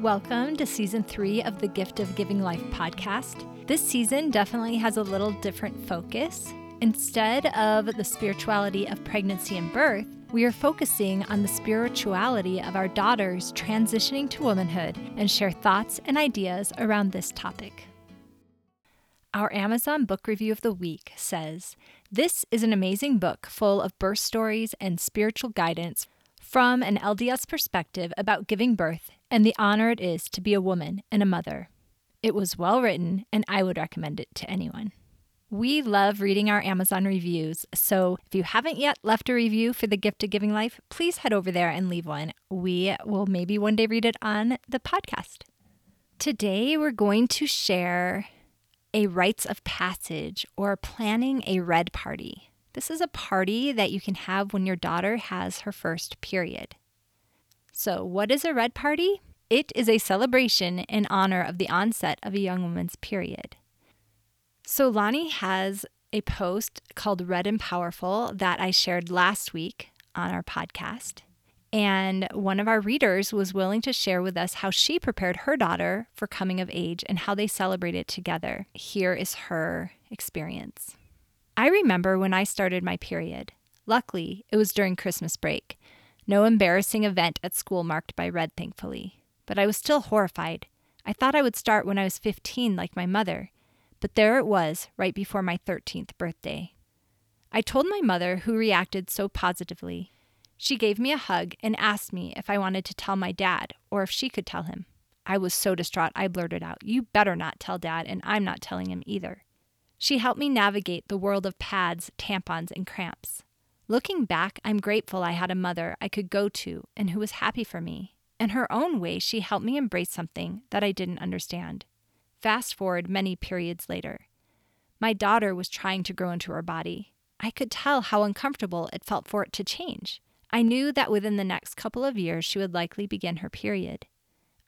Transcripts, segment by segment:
Welcome to season three of the Gift of Giving Life podcast. This season definitely has a little different focus. Instead of the spirituality of pregnancy and birth, we are focusing on the spirituality of our daughters transitioning to womanhood and share thoughts and ideas around this topic. Our Amazon book review of the week says This is an amazing book full of birth stories and spiritual guidance from an LDS perspective about giving birth and the honor it is to be a woman and a mother. It was well written, and I would recommend it to anyone. We love reading our Amazon reviews, so if you haven't yet left a review for the gift of giving life, please head over there and leave one. We will maybe one day read it on the podcast. Today, we're going to share a rites of passage or planning a red party. This is a party that you can have when your daughter has her first period. So, what is a red party? It is a celebration in honor of the onset of a young woman's period. So, Lonnie has a post called Red and Powerful that I shared last week on our podcast. And one of our readers was willing to share with us how she prepared her daughter for coming of age and how they celebrated together. Here is her experience. I remember when I started my period. Luckily, it was during Christmas break. No embarrassing event at school marked by red, thankfully. But I was still horrified. I thought I would start when I was 15, like my mother. But there it was, right before my 13th birthday. I told my mother, who reacted so positively. She gave me a hug and asked me if I wanted to tell my dad or if she could tell him. I was so distraught, I blurted out, You better not tell dad, and I'm not telling him either. She helped me navigate the world of pads, tampons, and cramps. Looking back, I'm grateful I had a mother I could go to and who was happy for me. In her own way, she helped me embrace something that I didn't understand. Fast forward many periods later. My daughter was trying to grow into her body. I could tell how uncomfortable it felt for it to change. I knew that within the next couple of years she would likely begin her period.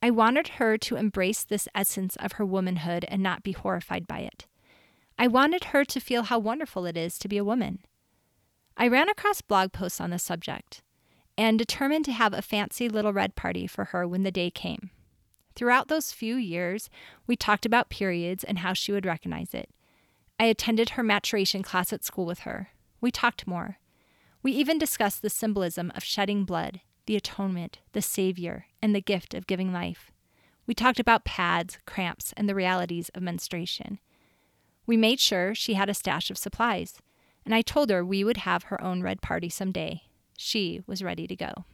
I wanted her to embrace this essence of her womanhood and not be horrified by it. I wanted her to feel how wonderful it is to be a woman. I ran across blog posts on the subject and determined to have a fancy little red party for her when the day came. Throughout those few years, we talked about periods and how she would recognize it. I attended her maturation class at school with her. We talked more. We even discussed the symbolism of shedding blood, the atonement, the Savior, and the gift of giving life. We talked about pads, cramps, and the realities of menstruation. We made sure she had a stash of supplies, and I told her we would have her own red party someday. She was ready to go.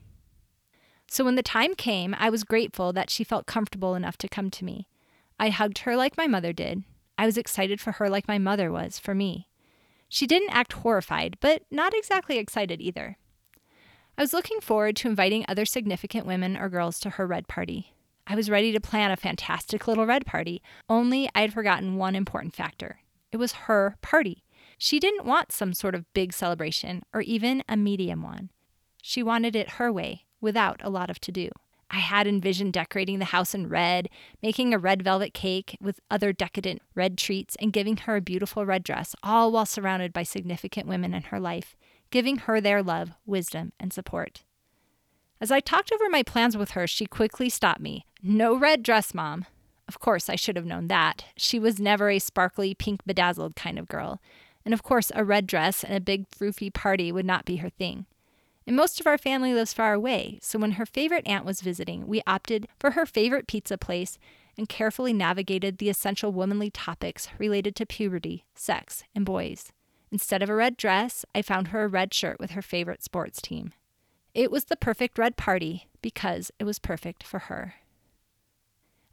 So when the time came, I was grateful that she felt comfortable enough to come to me. I hugged her like my mother did. I was excited for her like my mother was for me. She didn't act horrified, but not exactly excited either. I was looking forward to inviting other significant women or girls to her red party. I was ready to plan a fantastic little red party, only I had forgotten one important factor. It was her party. She didn't want some sort of big celebration or even a medium one. She wanted it her way, without a lot of to do. I had envisioned decorating the house in red, making a red velvet cake with other decadent red treats, and giving her a beautiful red dress, all while surrounded by significant women in her life, giving her their love, wisdom, and support. As I talked over my plans with her, she quickly stopped me. No red dress, Mom. Of course, I should have known that. She was never a sparkly, pink bedazzled kind of girl. And of course, a red dress and a big, froofy party would not be her thing. And most of our family lives far away, so when her favorite aunt was visiting, we opted for her favorite pizza place and carefully navigated the essential womanly topics related to puberty, sex, and boys. Instead of a red dress, I found her a red shirt with her favorite sports team. It was the perfect red party because it was perfect for her.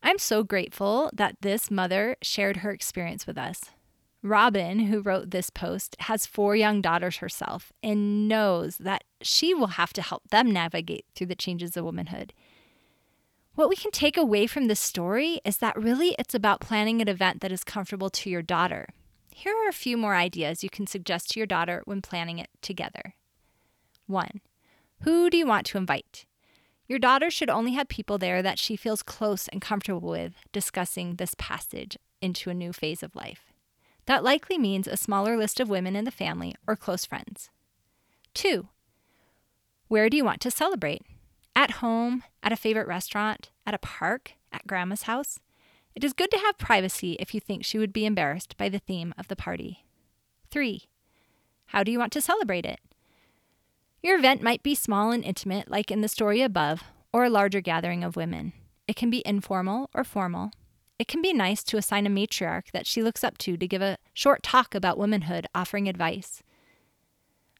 I'm so grateful that this mother shared her experience with us. Robin, who wrote this post, has four young daughters herself and knows that she will have to help them navigate through the changes of womanhood. What we can take away from this story is that really it's about planning an event that is comfortable to your daughter. Here are a few more ideas you can suggest to your daughter when planning it together. 1. Who do you want to invite? Your daughter should only have people there that she feels close and comfortable with discussing this passage into a new phase of life. That likely means a smaller list of women in the family or close friends. Two, where do you want to celebrate? At home, at a favorite restaurant, at a park, at grandma's house, it is good to have privacy if you think she would be embarrassed by the theme of the party. 3. How do you want to celebrate it? Your event might be small and intimate, like in the story above, or a larger gathering of women. It can be informal or formal. It can be nice to assign a matriarch that she looks up to to give a short talk about womanhood, offering advice.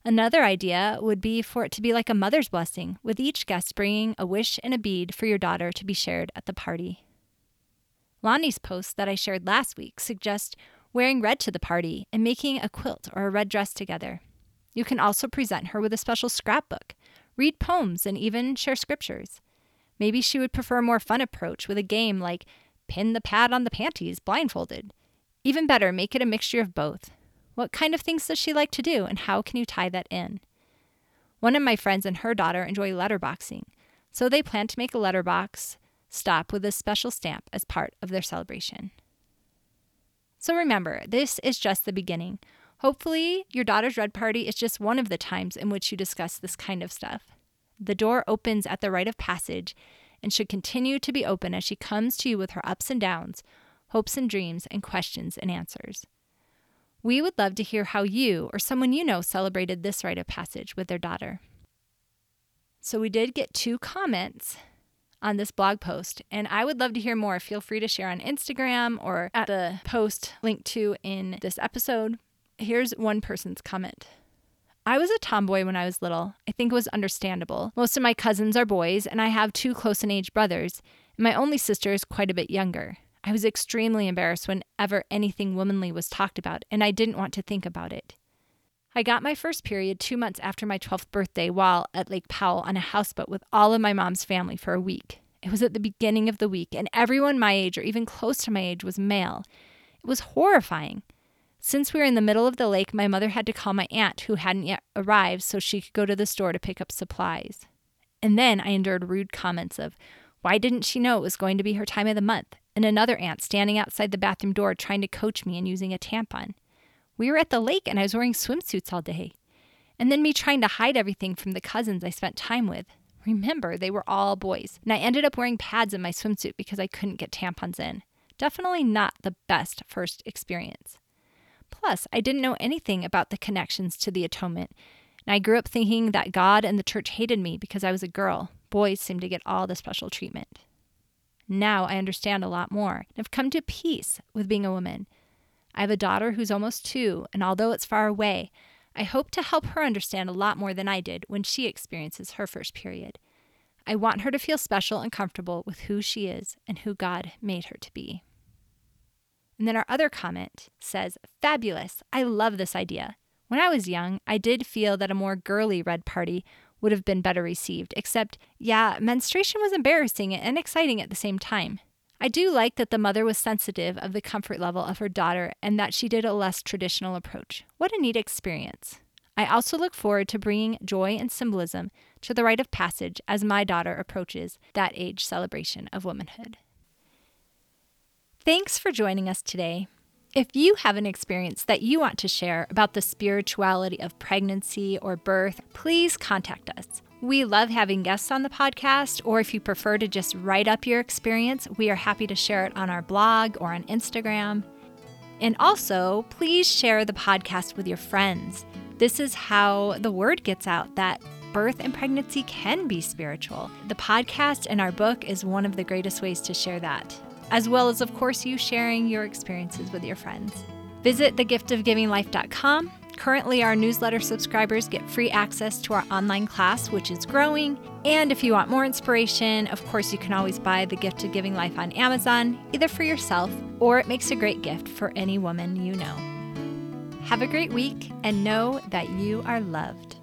Another idea would be for it to be like a mother's blessing, with each guest bringing a wish and a bead for your daughter to be shared at the party. Lonnie's post that I shared last week suggests wearing red to the party and making a quilt or a red dress together. You can also present her with a special scrapbook, read poems, and even share scriptures. Maybe she would prefer a more fun approach with a game like pin the pad on the panties blindfolded. Even better, make it a mixture of both. What kind of things does she like to do, and how can you tie that in? One of my friends and her daughter enjoy letterboxing, so they plan to make a letterbox stop with a special stamp as part of their celebration. So remember, this is just the beginning. Hopefully, your daughter's red party is just one of the times in which you discuss this kind of stuff. The door opens at the rite of passage and should continue to be open as she comes to you with her ups and downs, hopes and dreams, and questions and answers. We would love to hear how you or someone you know celebrated this rite of passage with their daughter. So, we did get two comments on this blog post. And I would love to hear more. Feel free to share on Instagram or at the post linked to in this episode. Here's one person's comment. I was a tomboy when I was little. I think it was understandable. Most of my cousins are boys, and I have two close in age brothers, and my only sister is quite a bit younger. I was extremely embarrassed whenever anything womanly was talked about, and I didn't want to think about it. I got my first period two months after my 12th birthday while at Lake Powell on a houseboat with all of my mom's family for a week. It was at the beginning of the week, and everyone my age or even close to my age was male. It was horrifying. Since we were in the middle of the lake, my mother had to call my aunt, who hadn't yet arrived, so she could go to the store to pick up supplies. And then I endured rude comments of, why didn't she know it was going to be her time of the month? And another aunt standing outside the bathroom door trying to coach me and using a tampon. We were at the lake and I was wearing swimsuits all day. And then me trying to hide everything from the cousins I spent time with. Remember, they were all boys. And I ended up wearing pads in my swimsuit because I couldn't get tampons in. Definitely not the best first experience. Plus, I didn't know anything about the connections to the atonement. And I grew up thinking that God and the church hated me because I was a girl. Boys seemed to get all the special treatment. Now I understand a lot more and have come to peace with being a woman. I have a daughter who's almost two, and although it's far away, I hope to help her understand a lot more than I did when she experiences her first period. I want her to feel special and comfortable with who she is and who God made her to be. And then our other comment says, Fabulous! I love this idea. When I was young, I did feel that a more girly red party would have been better received, except, yeah, menstruation was embarrassing and exciting at the same time. I do like that the mother was sensitive of the comfort level of her daughter and that she did a less traditional approach. What a neat experience. I also look forward to bringing joy and symbolism to the rite of passage as my daughter approaches that age celebration of womanhood. Thanks for joining us today. If you have an experience that you want to share about the spirituality of pregnancy or birth, please contact us. We love having guests on the podcast, or if you prefer to just write up your experience, we are happy to share it on our blog or on Instagram. And also, please share the podcast with your friends. This is how the word gets out that birth and pregnancy can be spiritual. The podcast and our book is one of the greatest ways to share that, as well as, of course, you sharing your experiences with your friends. Visit thegiftofgivinglife.com Currently, our newsletter subscribers get free access to our online class, which is growing. And if you want more inspiration, of course, you can always buy The Gift of Giving Life on Amazon, either for yourself or it makes a great gift for any woman you know. Have a great week and know that you are loved.